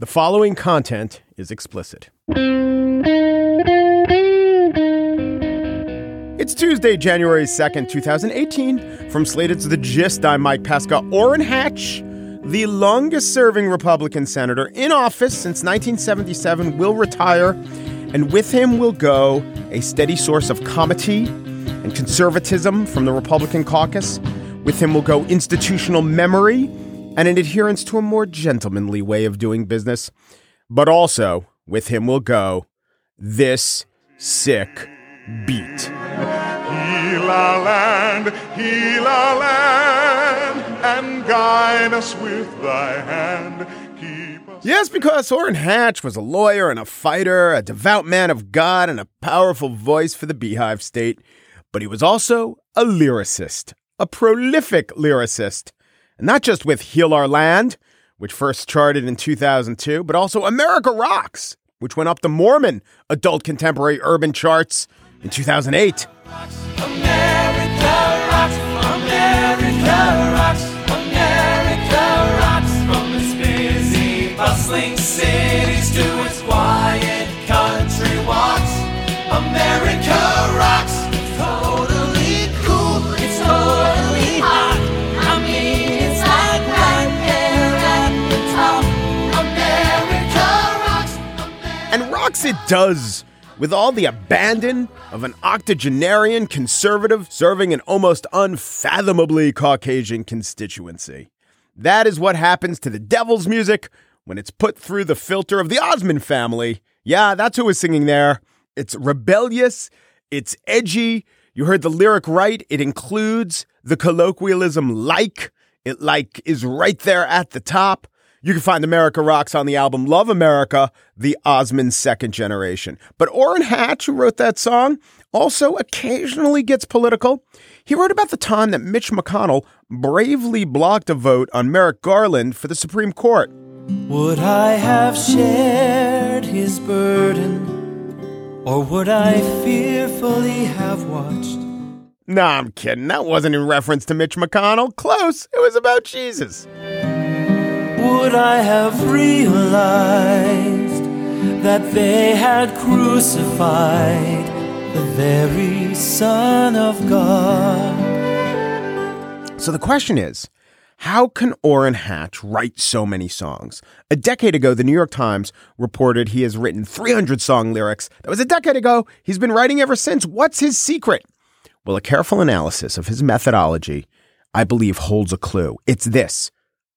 The following content is explicit. It's Tuesday, January 2nd, 2018. From Slated to the Gist, I'm Mike Pesca. Orrin Hatch, the longest serving Republican senator in office since 1977, will retire, and with him will go a steady source of comity and conservatism from the Republican caucus. With him will go institutional memory and an adherence to a more gentlemanly way of doing business. But also, with him will go this sick beat. Our land, heal our land, and guide us with thy hand. Keep us. Yes, because Orrin Hatch was a lawyer and a fighter, a devout man of God, and a powerful voice for the Beehive State. But he was also a lyricist, a prolific lyricist. And not just with Heal Our Land, which first charted in 2002, but also America Rocks, which went up the Mormon adult contemporary urban charts in 2008. America rocks, America rocks, America rocks from its busy, bustling cities to its quiet rocks it does with all the abandon of an octogenarian conservative serving an almost unfathomably Caucasian constituency. That is what happens to the devil's music when it's put through the filter of the Osmond family. Yeah, that's who was singing there. It's rebellious, it's edgy. You heard the lyric right. It includes the colloquialism like. It like is right there at the top. You can find America Rocks on the album Love America, the Osmond second generation. But Orrin Hatch, who wrote that song, also occasionally gets political. He wrote about the time that Mitch McConnell bravely blocked a vote on Merrick Garland for the Supreme Court. Would I have shared his burden, or would I fearfully have watched? Nah, I'm kidding. That wasn't in reference to Mitch McConnell. Close. It was about Jesus. Would I have realized that they had crucified the very Son of God? So the question is, how can Orrin Hatch write so many songs? A decade ago, the New York Times reported he has written 300 song lyrics. That was a decade ago. He's been writing ever since. What's his secret? Well, a careful analysis of his methodology, I believe, holds a clue. It's this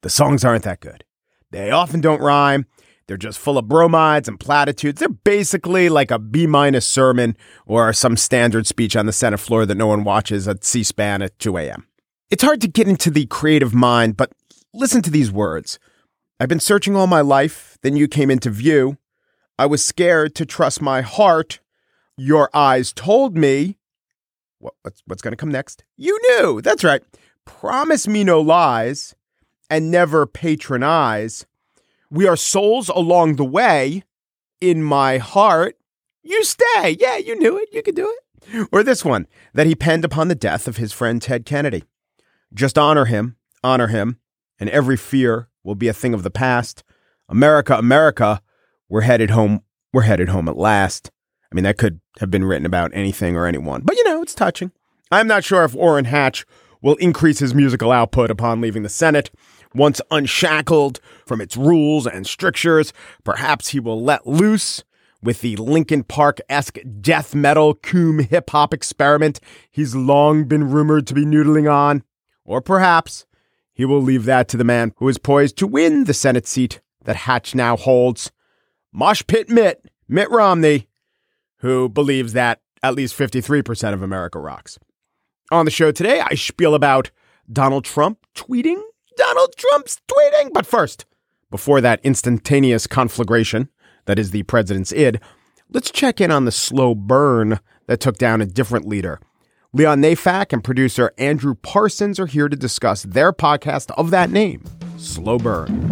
the songs aren't that good. They often don't rhyme. They're just full of bromides and platitudes. They're basically like a B minus sermon or some standard speech on the Senate floor that no one watches at C SPAN at 2 a.m. It's hard to get into the creative mind, but listen to these words. I've been searching all my life, then you came into view. I was scared to trust my heart. Your eyes told me. What, what's what's going to come next? You knew. That's right. Promise me no lies and never patronize. We are souls along the way. In my heart, you stay. Yeah, you knew it. You could do it. Or this one that he penned upon the death of his friend Ted Kennedy. Just honor him, honor him, and every fear will be a thing of the past. America, America, we're headed home. We're headed home at last. I mean, that could have been written about anything or anyone, but you know, it's touching. I'm not sure if Orrin Hatch will increase his musical output upon leaving the Senate. Once unshackled from its rules and strictures, perhaps he will let loose with the Linkin Park esque death metal coom hip hop experiment he's long been rumored to be noodling on. Or perhaps he will leave that to the man who is poised to win the Senate seat that Hatch now holds. Mosh Pit Mitt, Mitt Romney, who believes that at least 53% of America rocks. On the show today, I spiel about Donald Trump tweeting, Donald Trump's tweeting. But first, before that instantaneous conflagration that is the president's id, let's check in on the slow burn that took down a different leader. Leon Neyfakh and producer Andrew Parsons are here to discuss their podcast of that name, Slow Burn.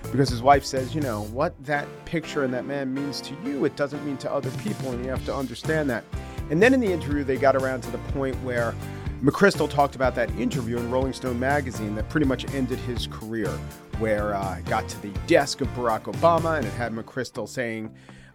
because his wife says, you know, what that picture and that man means to you, it doesn't mean to other people, and you have to understand that. And then in the interview, they got around to the point where McChrystal talked about that interview in Rolling Stone magazine that pretty much ended his career, where uh, got to the desk of Barack Obama and it had McChrystal saying,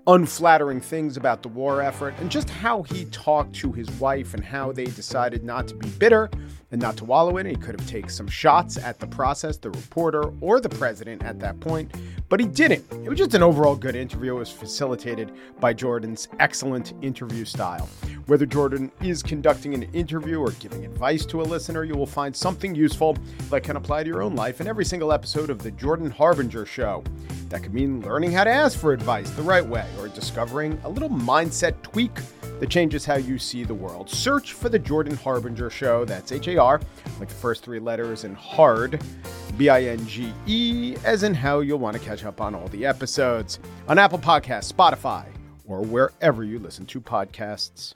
unflattering things about the war effort and just how he talked to his wife and how they decided not to be bitter and not to wallow in it. He could have taken some shots at the process, the reporter, or the president at that point, but he didn't. It was just an overall good interview. It was facilitated by Jordan's excellent interview style. Whether Jordan is conducting an interview or giving advice to a listener, you will find something useful that can apply to your own life in every single episode of The Jordan Harbinger Show. That could mean learning how to ask for advice the right way or discovering a little mindset tweak that changes how you see the world. Search for The Jordan Harbinger Show. That's H A R, like the first three letters, and hard, B I N G E, as in how you'll want to catch up on all the episodes on Apple Podcasts, Spotify, or wherever you listen to podcasts.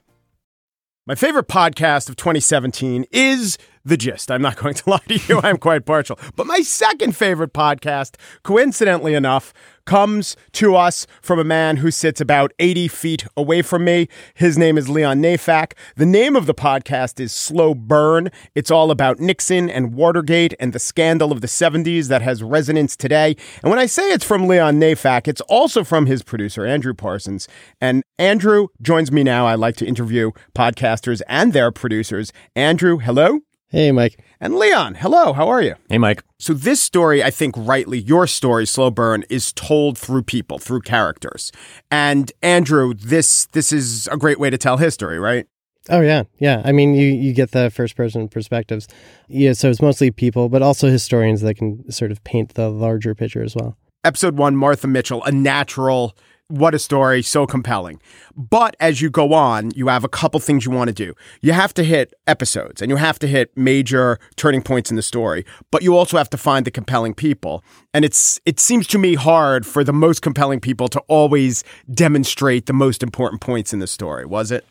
My favorite podcast of 2017 is The Gist. I'm not going to lie to you, I'm quite partial. But my second favorite podcast, coincidentally enough, comes to us from a man who sits about 80 feet away from me. His name is Leon Neyfakh. The name of the podcast is Slow Burn. It's all about Nixon and Watergate and the scandal of the 70s that has resonance today. And when I say it's from Leon Neyfakh, it's also from his producer, Andrew Parsons. And Andrew joins me now. I like to interview podcasters and their producers. Andrew, hello. Hey, Mike. And Leon, hello. How are you? Hey, Mike. So this story, I think rightly, your story, Slow Burn, is told through people, through characters. And Andrew, this this is a great way to tell history, right? Oh yeah, yeah. I mean, you you get the first person perspectives. Yeah, so it's mostly people, but also historians that can sort of paint the larger picture as well. Episode one, Martha Mitchell, a natural. What a story, so compelling. But as you go on, you have a couple things you want to do. You have to hit episodes and you have to hit major turning points in the story, but you also have to find the compelling people. And it's it seems to me hard for the most compelling people to always demonstrate the most important points in the story, was it?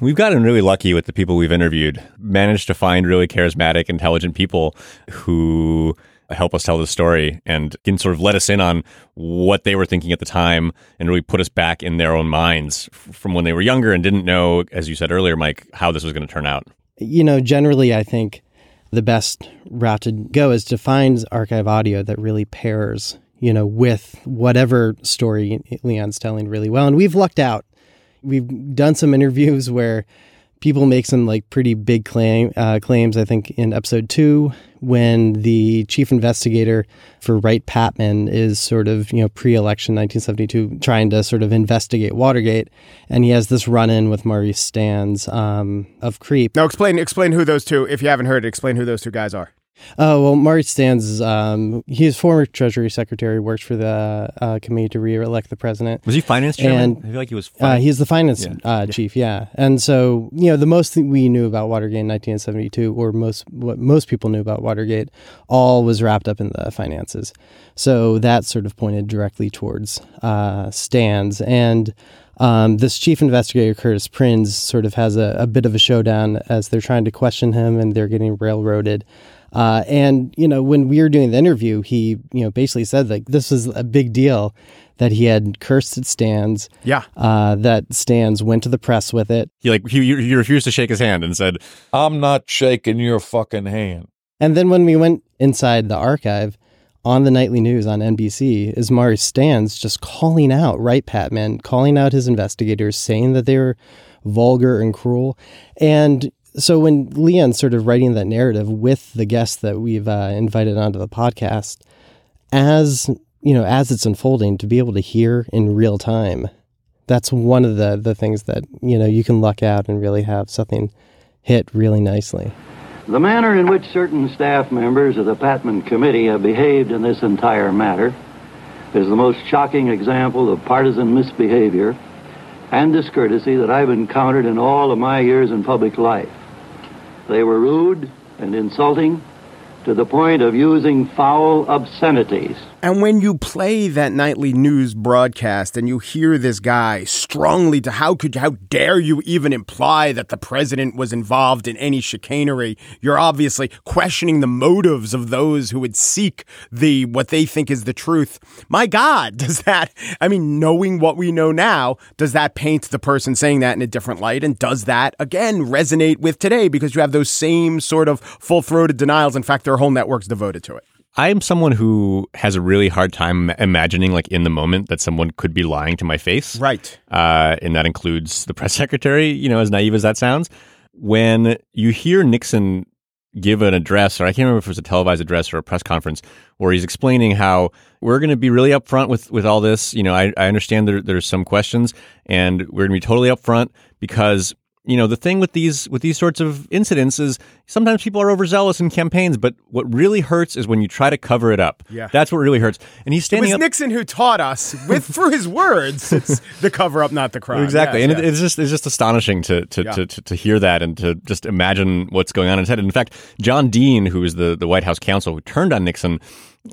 We've gotten really lucky with the people we've interviewed, managed to find really charismatic, intelligent people who help us tell the story and can sort of let us in on what they were thinking at the time and really put us back in their own minds from when they were younger and didn't know, as you said earlier, Mike, how this was going to turn out. You know, generally, I think the best route to go is to find archive audio that really pairs, you know, with whatever story Leon's telling really well. And we've lucked out. We've done some interviews where people make some like pretty big claim uh, claims. I think in episode two, when the chief investigator for Wright Patman is sort of you know pre-election 1972, trying to sort of investigate Watergate, and he has this run-in with Maurice Stans um, of Creep. Now explain explain who those two. If you haven't heard it, explain who those two guys are. Oh well, Marty Stans is um, he's former Treasury Secretary, works for the uh, committee to re-elect the president. Was he finance chairman? And, I feel like he was. Uh, he's the finance Yeah. uh, chief, yeah. And so, you know, the most thing we knew about Watergate in 1972, or most what most people knew about Watergate, all was wrapped up in the finances. So that sort of pointed directly towards uh, Stans. And um, this chief investigator, Curtis Prins, sort of has a, a bit of a showdown as they're trying to question him and they're getting railroaded. Uh, and you know, when we were doing the interview, he you know basically said like this was a big deal that he had cursed at Stans. Yeah. Uh, that Stans went to the press with it, he like he, he refused to shake his hand and said, I'm not shaking your fucking hand. and then when we went inside the archive on the nightly news on NBC, is Maurice Stans just calling out Wright Patman, calling out his investigators, saying that they were vulgar and cruel, and so when Leon's sort of writing that narrative with the guests that we've uh, invited onto the podcast, as you know, as it's unfolding, to be able to hear in real time, that's one of the the things that you know you can luck out and really have something hit really nicely. The manner in which certain staff members of the Patman Committee have behaved in this entire matter is the most shocking example of partisan misbehavior and discourtesy that I've encountered in all of my years in public life. They were rude and insulting to the point of using foul obscenities. And when you play that nightly news broadcast and you hear this guy strongly to how could how dare you even imply that the president was involved in any chicanery, you're obviously questioning the motives of those who would seek the what they think is the truth. My God, does that I mean, knowing what we know now, does that paint the person saying that in a different light? And does that again resonate with today because you have those same sort of full throated denials? In fact, there are whole networks devoted to it. I'm someone who has a really hard time imagining, like in the moment, that someone could be lying to my face. Right. Uh, and that includes the press secretary, you know, as naive as that sounds. When you hear Nixon give an address, or I can't remember if it was a televised address or a press conference, where he's explaining how we're going to be really upfront with, with all this. You know, I, I understand there, there's some questions, and we're going to be totally upfront because you know the thing with these with these sorts of incidents is sometimes people are overzealous in campaigns but what really hurts is when you try to cover it up Yeah. that's what really hurts and he's It standing was up Nixon who taught us with through his words it's the cover up, not the crime. exactly Yes, and yes. It, it's just it's just astonishing to to, Yeah. to to to hear that and to just imagine what's going on in his head in fact john dean who is the the white house counsel who turned on nixon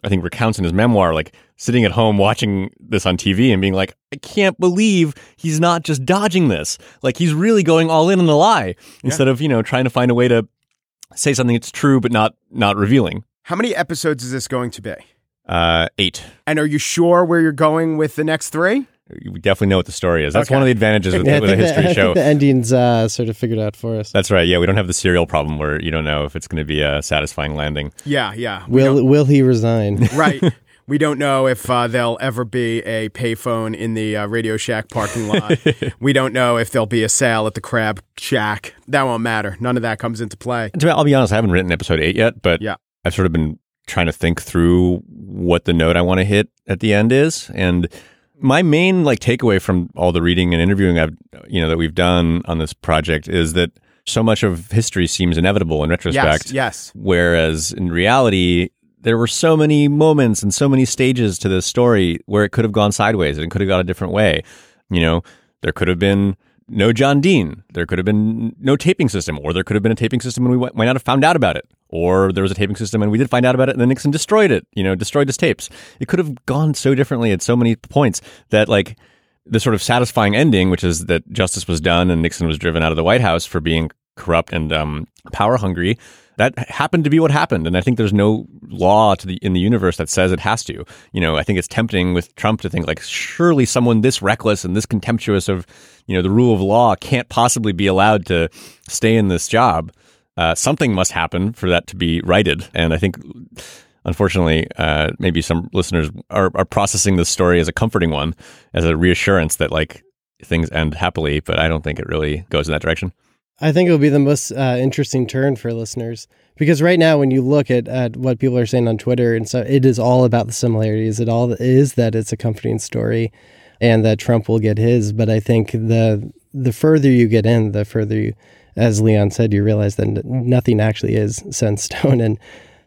i think recounts in his memoir like sitting at home watching this on tv and being like i can't believe he's not just dodging this like he's really going all in on the lie instead of you know trying to find a way to say something that's true but not not revealing How many episodes is this going to be? uh eight And are you sure where you're going with the next three? We definitely know what the story is that's Okay. one of the advantages with, Yeah, with a history I show the ending's uh, sort of figured out for us. That's right. Yeah, we don't have the serial problem where you don't know if it's going to be a satisfying landing. Yeah, yeah. Will Will he resign? right. We don't know if uh, there'll ever be a payphone in the uh, Radio Shack parking lot. we don't know if there'll be a sale at the Crab Shack. That won't matter. None of that comes into play. And to be- I'll be honest, I haven't written episode eight yet, but Yeah. I've sort of been trying to think through what the note I want to hit at the end is, and my main like takeaway from all the reading and interviewing I've you know that we've done on this project is that so much of history seems inevitable in retrospect. Yes, yes. Whereas in reality, there were so many moments and so many stages to this story where it could have gone sideways and it could have gone a different way. You know, there could have been no John Dean. There could have been no taping system, or there could have been a taping system and we might not have found out about it. Or there was a taping system and we did find out about it and then Nixon destroyed it, you know, destroyed his tapes. It could have gone so differently at so many points that like the sort of satisfying ending, which is that justice was done and Nixon was driven out of the White House for being corrupt and um, power hungry. That happened to be what happened, and I think there's no law to the in the universe that says it has to. You know, I think it's tempting with Trump to think like, surely someone this reckless and this contemptuous of, you know, the rule of law can't possibly be allowed to stay in this job. Uh, something must happen for that to be righted, and I think unfortunately, uh, maybe some listeners are, are processing this story as a comforting one, as a reassurance that like things end happily. But I don't think it really goes in that direction. I think it will be the most uh, interesting turn for listeners because right now, when you look at, at what people are saying on Twitter and so, it is all about the similarities. It all is that it's a comforting story, and that Trump will get his. But I think the the further you get in, the further you, as Leon said, you realize that nothing actually is set in stone, and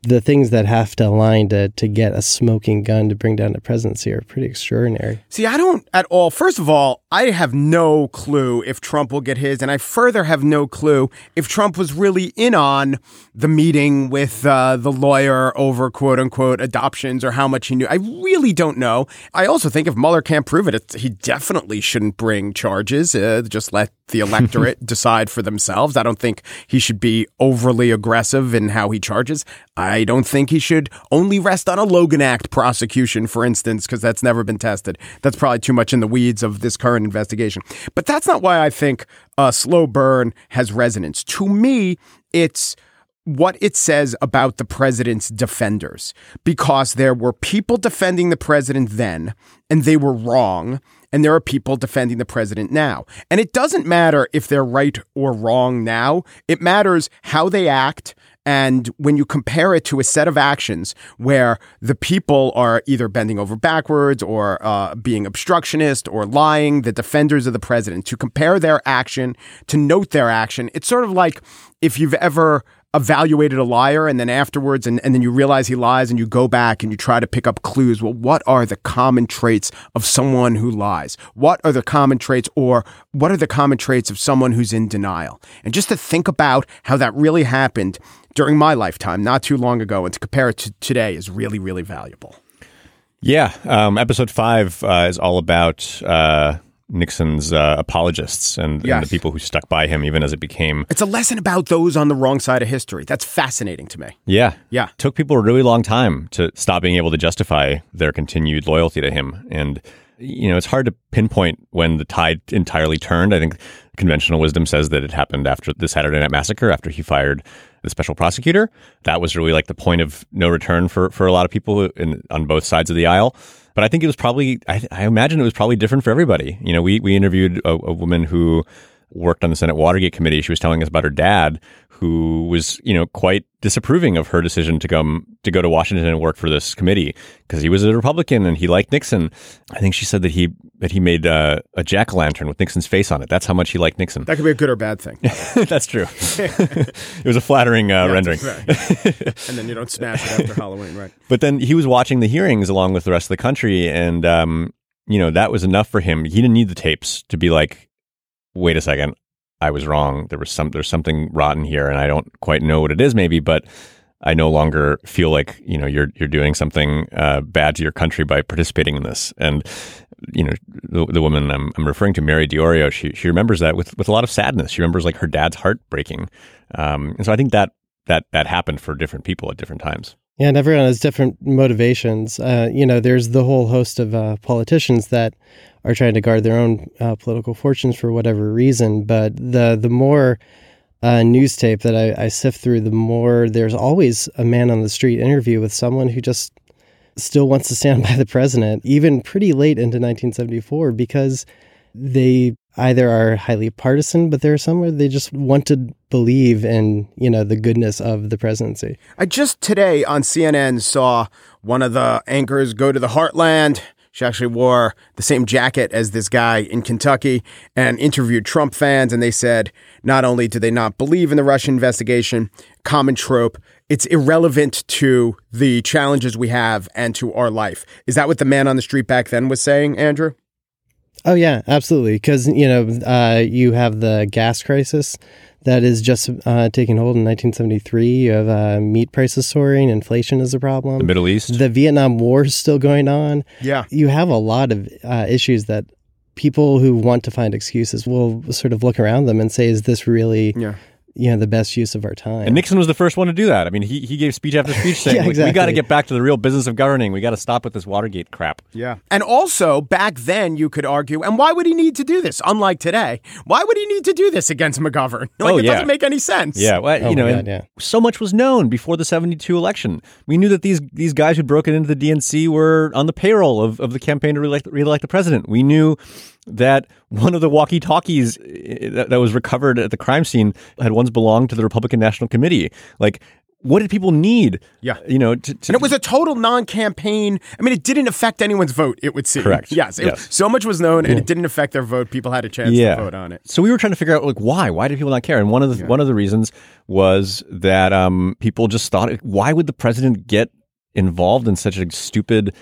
the things that have to align to to get a smoking gun to bring down the presidency are pretty extraordinary. See, I don't at all. First of all, I have no clue if Trump will get his, and I further have no clue if Trump was really in on the meeting with uh, the lawyer over quote unquote adoptions or how much he knew. I really don't know. I also think if Mueller can't prove it, he definitely shouldn't bring charges. Uh, just let the electorate decide for themselves. I don't think he should be overly aggressive in how he charges. I don't think he should only rest on a Logan Act prosecution, for instance, because that's never been tested. That's probably too much in the weeds of this current investigation. But that's not why I think a slow burn has resonance. To me, it's what it says about the president's defenders because there were people defending the president then and they were wrong and there are people defending the president now. And it doesn't matter if they're right or wrong now. It matters how they act. And when you compare it to a set of actions where the people are either bending over backwards or uh, being obstructionist or lying, the defenders of the president, to compare their action, to note their action, it's sort of like if you've ever evaluated a liar and then afterwards and, and then you realize he lies and you go back and you try to pick up clues. Well what are the common traits of someone who lies? What are the common traits or what are the common traits of someone who's in denial? And just to think about how that really happened during my lifetime not too long ago and to compare it to today is really really valuable. Yeah, um, episode five uh, is all about uh, Nixon's uh, apologists and, and the people who stuck by him, even as it became. it's a lesson about those on the wrong side of history that's fascinating to me Yeah, Yeah. Took people a really long time to stop being able to justify their continued loyalty to him, and you know it's hard to pinpoint when the tide entirely turned. I think conventional wisdom says that it happened after the Saturday Night Massacre, after he fired the special prosecutor. That was really like the point of no return for for a lot of people in, on both sides of the aisle. But I think it was probably, I, I imagine it was probably different for everybody. You know, we we interviewed a, a woman who worked on the Senate Watergate committee. She was telling us about her dad, who was, you know, quite disapproving of her decision to come to go to Washington and work for this committee because he was a Republican and he liked Nixon. I think she said that he that he made uh, a jack o' lantern with Nixon's face on it. That's how much he liked Nixon. that could be a good or bad thing That's true. it was a flattering uh, rendering. and then you don't smash it after halloween right But then he was watching the hearings along with the rest of the country, and um, you know that was enough for him. He didn't need the tapes to be like, "Wait a second, I was wrong. There was some there's something rotten here, and I don't quite know what it is, maybe, but." I no longer feel like you know you're you're doing something uh, bad to your country by participating in this, and you know the, the woman I'm, I'm referring to, Mary Diorio, she she remembers that with with a lot of sadness. She remembers like her dad's heart breaking, um, and so I think that that that happened for different people at different times. Yeah, and everyone has different motivations. Uh, you know, there's the whole host of uh, politicians that are trying to guard their own uh, political fortunes for whatever reason. But the the more uh, news tape that I, I sift through, the more there's always a man on the street interview with someone who just still wants to stand by the president, even pretty late into 1974, because they either are highly partisan, but there are some where they just want to believe in you know the goodness of the presidency. I just today on CNN saw one of the anchors go to the Heartland. She actually wore the same jacket as this guy in Kentucky and interviewed Trump fans. And they said not only do they not believe in the Russian investigation, common trope, it's irrelevant to the challenges we have and to our life. Is that what the man on the street back then was saying, Andrew? Oh yeah, absolutely. Because you know uh, you have the gas crisis that is just uh, taking hold in 1973. You have uh, meat prices soaring, inflation is a problem. The Middle East. The Vietnam War is still going on. Yeah. You have a lot of uh, issues that people who want to find excuses will sort of look around them and say, "Is this really, Yeah. You know, the best use of our time?" And Nixon was the first one to do that. I mean, he, he gave speech after speech saying, Yeah, like, we got to get back to the real business of governing. We got to stop with this Watergate crap. Yeah. And also, back then, you could argue, and why would he need to do this? Unlike today, why would he need to do this against McGovern? Like, Oh, it yeah. doesn't make any sense. Yeah, well, Oh you know, God, yeah. so much was known before the 72 election. We knew that these these guys who'd broken into the DNC were on the payroll of, of the campaign to reelect, reelect the president. We knew that one of the walkie-talkies eh, that, that was recovered at the crime scene had once belonged to the Republican National Committee. Like, what did people need? Yeah. You know, to, to And it was a total non-campaign. I mean, it didn't affect anyone's vote. It would seem Correct. Yes, it- Yes. So much was known, and it didn't affect their vote. People had a chance yeah. to vote on it. So we were trying to figure out like why? Why did people not care? And one of the one of the reasons was that um, people just thought, why would the president get involved in such a stupid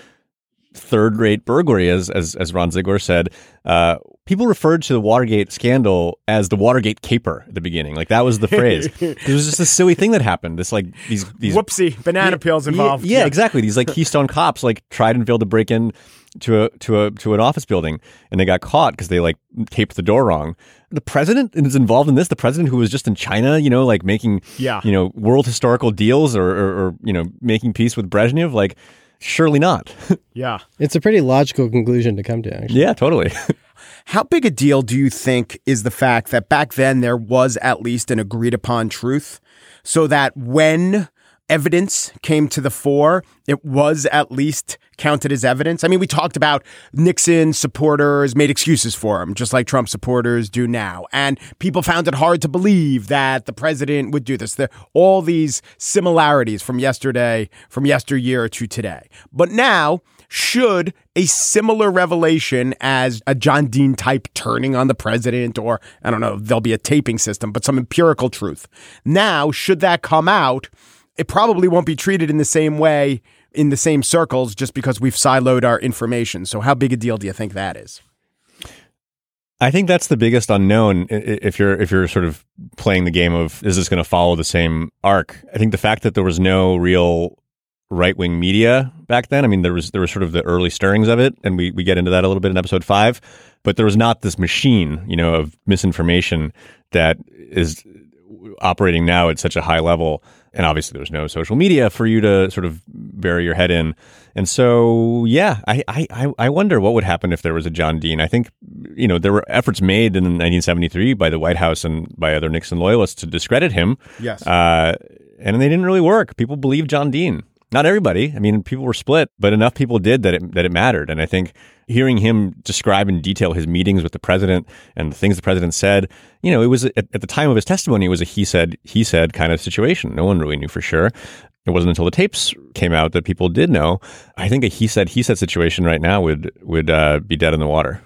third rate burglary? As as as Ron Ziegler said, uh, people referred to the Watergate scandal as the Watergate caper at the beginning. Like that was the phrase. it was just a silly thing that happened. This like these these Whoopsie, banana peels involved. yeah, exactly. These like Keystone cops like tried and failed to break in to a to a to an office building, and they got caught because they like taped the door wrong. The president is involved in this. The president who was just in China, you know, like making Yeah. you know world historical deals or or, or you know making peace with Brezhnev, like. Surely not. Yeah. it's a pretty logical conclusion to come to. Actually, yeah, totally. How big a deal do you think is the fact that back then there was at least an agreed upon truth, so that when evidence came to the fore, it was at least counted as evidence? I mean, we talked about Nixon supporters made excuses for him, just like Trump supporters do now. And people found it hard to believe that the president would do this. There, all these similarities from yesterday, from yesteryear to today. But now, should a similar revelation as a John Dean type turning on the president, or I don't know, there'll be a taping system, but some empirical truth. Now, should that come out, it probably won't be treated in the same way in the same circles just because we've siloed our information. So, how big a deal do you think that is? I think that's the biggest unknown if you're if you're sort of playing the game of is this going to follow the same arc. I think the fact that there was no real right wing media back then. I mean, there was there was sort of the early stirrings of it, and we we get into that a little bit in episode five. But there was not this machine, you know, of misinformation that is operating now at such a high level. And obviously, there's no social media for you to sort of bury your head in. And so, yeah, I, I, I- wonder what would happen if there was a John Dean. I think, you know, there were efforts made in 1973 by the White House and by other Nixon loyalists to discredit him. Yes. Uh, and they didn't really work. People believed John Dean. Not everybody. I mean, people were split, but enough people did that it, that it mattered. And I think hearing him describe in detail his meetings with the president and the things the president said, you know, it was at, at the time of his testimony, it was a he said, he said kind of situation. No one really knew for sure. It wasn't until the tapes came out that people did know. I think a he said, he said situation right now would would uh, be dead in the water.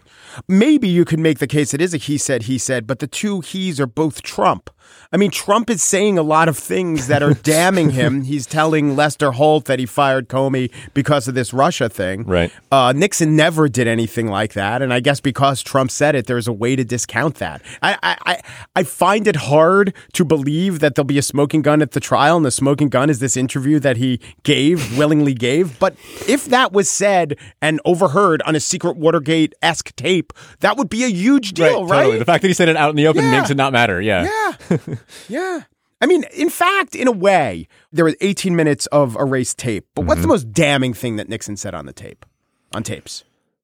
Maybe you could make the case it is a he said, he said, but the two he's are both Trump. I mean, Trump is saying a lot of things that are damning him. He's telling Lester Holt that he fired Comey because of this Russia thing. Right. Uh, Nixon never did anything like that, and I guess because Trump said it, there's a way to discount that. I, I, I, I find it hard to believe that there'll be a smoking gun at the trial, and the smoking gun is this interview that he gave, willingly gave. But if that was said and overheard on a secret Watergate esque tape, that would be a huge deal, right? Totally. The fact that he said it out in the open Yeah. makes it not matter. Yeah. Yeah. yeah. I mean, in fact, in a way, there was 18 minutes of erased tape. But what's the most damning thing that Nixon said on the tape? On tapes.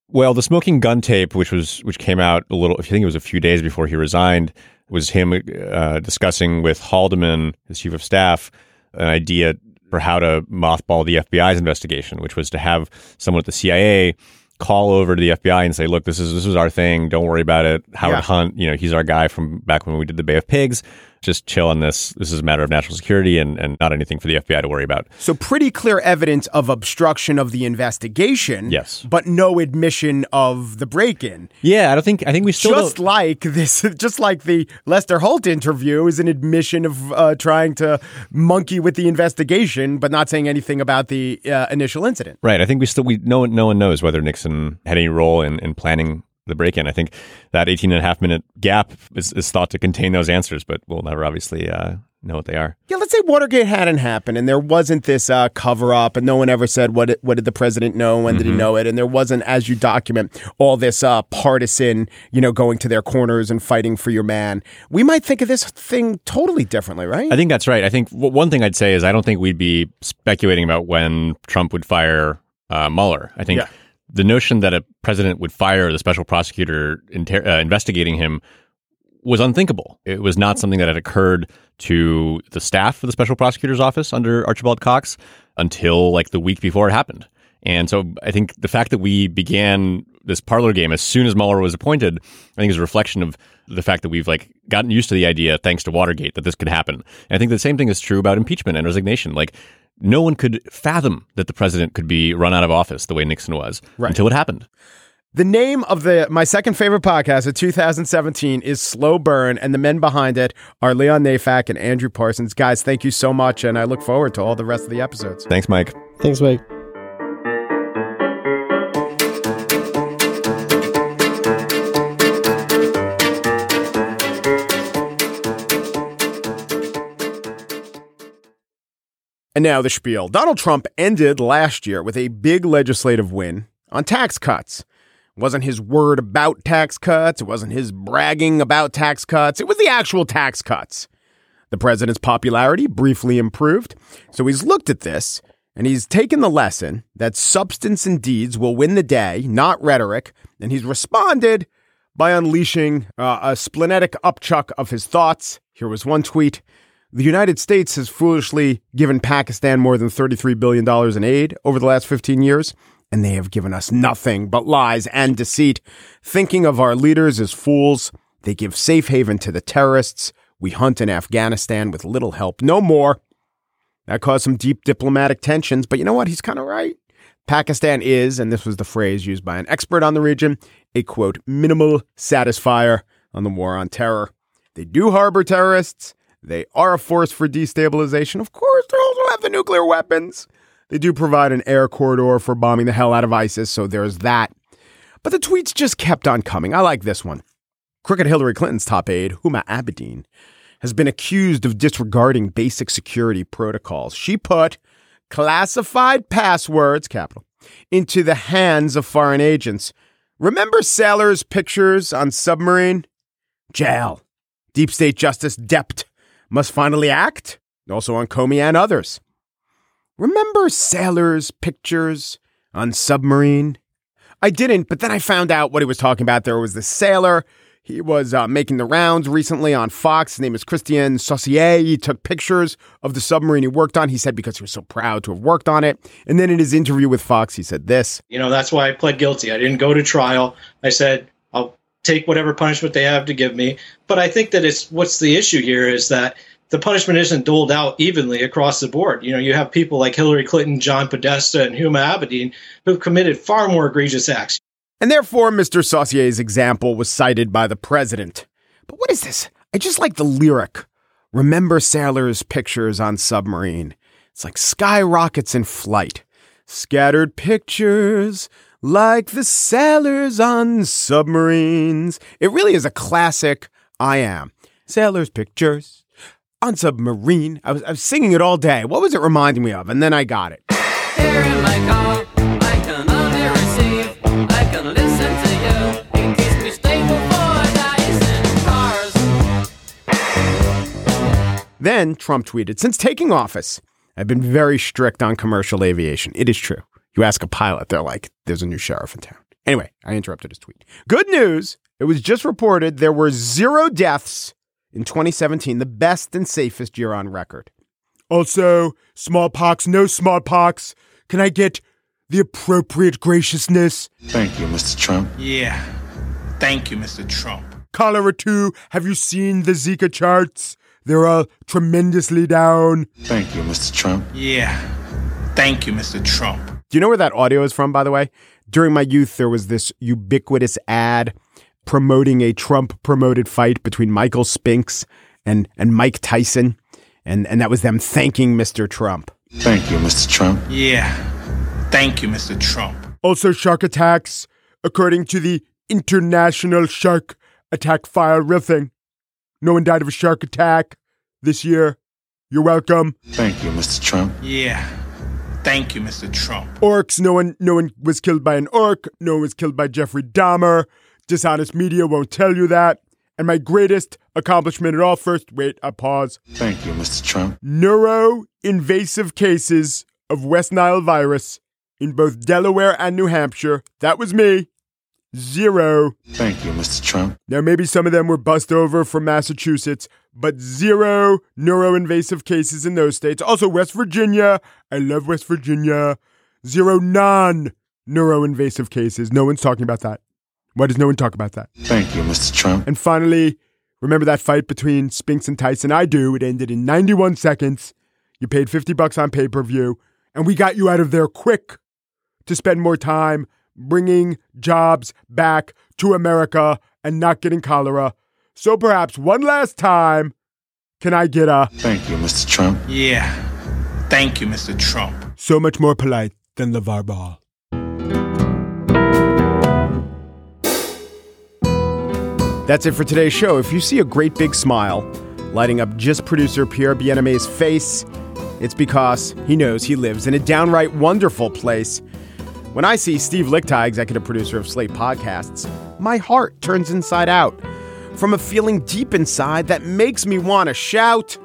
Well, the smoking gun tape, which was which came out a little, I think it was a few days before he resigned, was him uh, discussing with Haldeman, his chief of staff, an idea for how to mothball the FBI's investigation, which was to have someone at the CIA call over to the FBI and say, "Look, this is this is our thing. Don't worry about it." Howard Yeah. Hunt, you know, he's our guy from back when we did the Bay of Pigs. Just chill on this. This is a matter of national security and, and not anything for the FBI to worry about. So, pretty clear evidence of obstruction of the investigation. Yes. But no admission of the break in. Yeah, I don't think I think we still Just don't- like this, just like the Lester Holt interview is an admission of uh, trying to monkey with the investigation, but not saying anything about the uh, initial incident. Right. I think we still we no one no one knows whether Nixon had any role in, in planning the break in. I think that 18 and a half minute gap is, is thought to contain those answers, but we'll never obviously uh, know what they are. Yeah, let's say Watergate hadn't happened and there wasn't this uh, cover up and no one ever said what what did the president know, when did he know it, and there wasn't, as you document, all this uh, partisan, you know, going to their corners and fighting for your man. We might think of this thing totally differently, right? I think that's right. I think w- one thing I'd say is I don't think we'd be speculating about when Trump would fire uh, Mueller. I think Yeah. The notion that a president would fire the special prosecutor inter- uh, investigating him was unthinkable. It was not something that had occurred to the staff of the special prosecutor's office under Archibald Cox until like the week before it happened. And so I think the fact that we began this parlor game as soon as Mueller was appointed, I think is a reflection of the fact that we've like gotten used to the idea, thanks to Watergate, that this could happen. And I think the same thing is true about impeachment and resignation. Like no one could fathom that the president could be run out of office the way Nixon was until it happened. The name of the my second favorite podcast of 2017 is Slow Burn, and the men behind it are Leon Neyfakh and Andrew Parsons. Guys, thank you so much, and I look forward to all the rest of the episodes. Thanks, Mike. Thanks, Mike. And now the spiel. Donald Trump ended last year with a big legislative win on tax cuts. It wasn't his word about tax cuts. It wasn't his bragging about tax cuts. It was the actual tax cuts. The president's popularity briefly improved. So he's looked at this and he's taken the lesson that substance and deeds will win the day, not rhetoric. And he's responded by unleashing uh, a splenetic upchuck of his thoughts. Here was one tweet. The United States has foolishly given Pakistan more than $33 billion in aid over the last 15 years, and they have given us nothing but lies and deceit. Thinking of our leaders as fools, they give safe haven to the terrorists. We hunt in Afghanistan with little help. No more. That caused some deep diplomatic tensions, but you know what? He's kind of right. Pakistan is, and this was the phrase used by an expert on the region, a quote, minimal satisfier on the war on terror. They do harbor terrorists. They are a force for destabilization. Of course, they also have the nuclear weapons. They do provide an air corridor for bombing the hell out of ISIS, so there's that. But the tweets just kept on coming. I like this one. Crooked Hillary Clinton's top aide, Huma Abedin, has been accused of disregarding basic security protocols. She put classified passwords, capital, into the hands of foreign agents. Remember sailors' pictures on submarine? Jail. Deep state justice Dept must finally act. Also on Comey and others. Remember sailors' pictures on submarine? I didn't, but then I found out what he was talking about. There was the sailor. He was uh, making the rounds recently on Fox. His name is Kristian Saucier. He took pictures of the submarine he worked on. He said because he was so proud to have worked on it. And then in his interview with Fox, he said this. You know, that's why I pled guilty. I didn't go to trial. I said, take whatever punishment they have to give me. But I think that it's what's the issue here is that the punishment isn't doled out evenly across the board. You know, you have people like Hillary Clinton, John Podesta, and Huma Abedin who've committed far more egregious acts. And therefore, Mr. Saucier's example was cited by the president. But what is this? I just like the lyric. Remember sailors' pictures on submarine. It's like skyrockets in flight. Scattered pictures like the sailors on submarines. It really is a classic I am. Sailors' pictures on submarine. I was, I was singing it all day. What was it reminding me of? And then I got it. Here in my car, I can only receive. I can listen to you. It keeps me stable for days in cars. Then Trump tweeted Since taking office, I've been very strict on commercial aviation. It is true. You ask a pilot, they're like, there's a new sheriff in town. Anyway, I interrupted his tweet. Good news. It was just reported there were zero deaths in 2017, the best and safest year on record. Also, smallpox, no smallpox. Can I get the appropriate graciousness? Thank you, Mr. Trump. Yeah. Thank you, Mr. Trump. Cholera, too. Have you seen the Zika charts? They're all tremendously down. Thank you, Mr. Trump. Yeah. Thank you, Mr. Trump. Do you know where that audio is from, by the way? During my youth, there was this ubiquitous ad promoting a Trump promoted fight between Michael Spinks and, and Mike Tyson. And, and that was them thanking Mr. Trump. Thank you, Mr. Trump. Yeah. Thank you, Mr. Trump. Also, shark attacks, according to the International Shark Attack File. Real thing. No one died of a shark attack this year. You're welcome. Thank you, Mr. Trump. Yeah. Thank you, Mr. Trump. Orcs, no one no one was killed by an orc. No one was killed by Jeffrey Dahmer. Dishonest media won't tell you that. And my greatest accomplishment at all first, wait, I pause. Thank you, Mr. Trump. Neuro invasive cases of West Nile virus in both Delaware and New Hampshire. That was me. Zero. Thank you, Mr. Trump. Now, maybe some of them were bust over from Massachusetts, but zero neuroinvasive cases in those states. Also, West Virginia. I love West Virginia. Zero non neuroinvasive cases. No one's talking about that. Why does no one talk about that? Thank you, Mr. Trump. And finally, remember that fight between Spinks and Tyson? I do. It ended in 91 seconds. You paid 50 bucks on pay per view, and we got you out of there quick to spend more time bringing jobs back to America and not getting cholera. So perhaps one last time, can I get a Thank you, Mr. Trump. Yeah. Thank you, Mr. Trump. so much more polite than LaVar Ball? That's it for today's show. If you see a great big smile lighting up just producer Pierre Bienaimé's face, it's because he knows he lives in a downright wonderful place. When I see Steve Lickteig, executive producer of Slate Podcasts, my heart turns inside out from a feeling deep inside that makes me want to shout.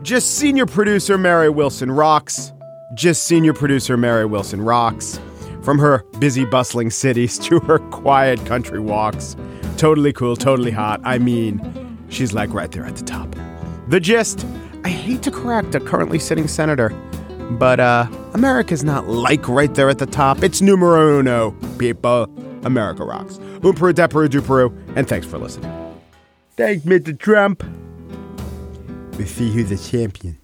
Just senior producer Mary Wilson rocks. Just senior producer Mary Wilson rocks. From her busy, bustling cities to her quiet country walks. Totally cool, totally hot. I mean, she's like right there at the top. The gist I hate to correct a currently sitting senator, but uh, America's not like right there at the top. It's numero uno, people. America rocks. Oompru, deperu, duperu, and thanks for listening. Thanks, Mr. Trump. We see who's the champion.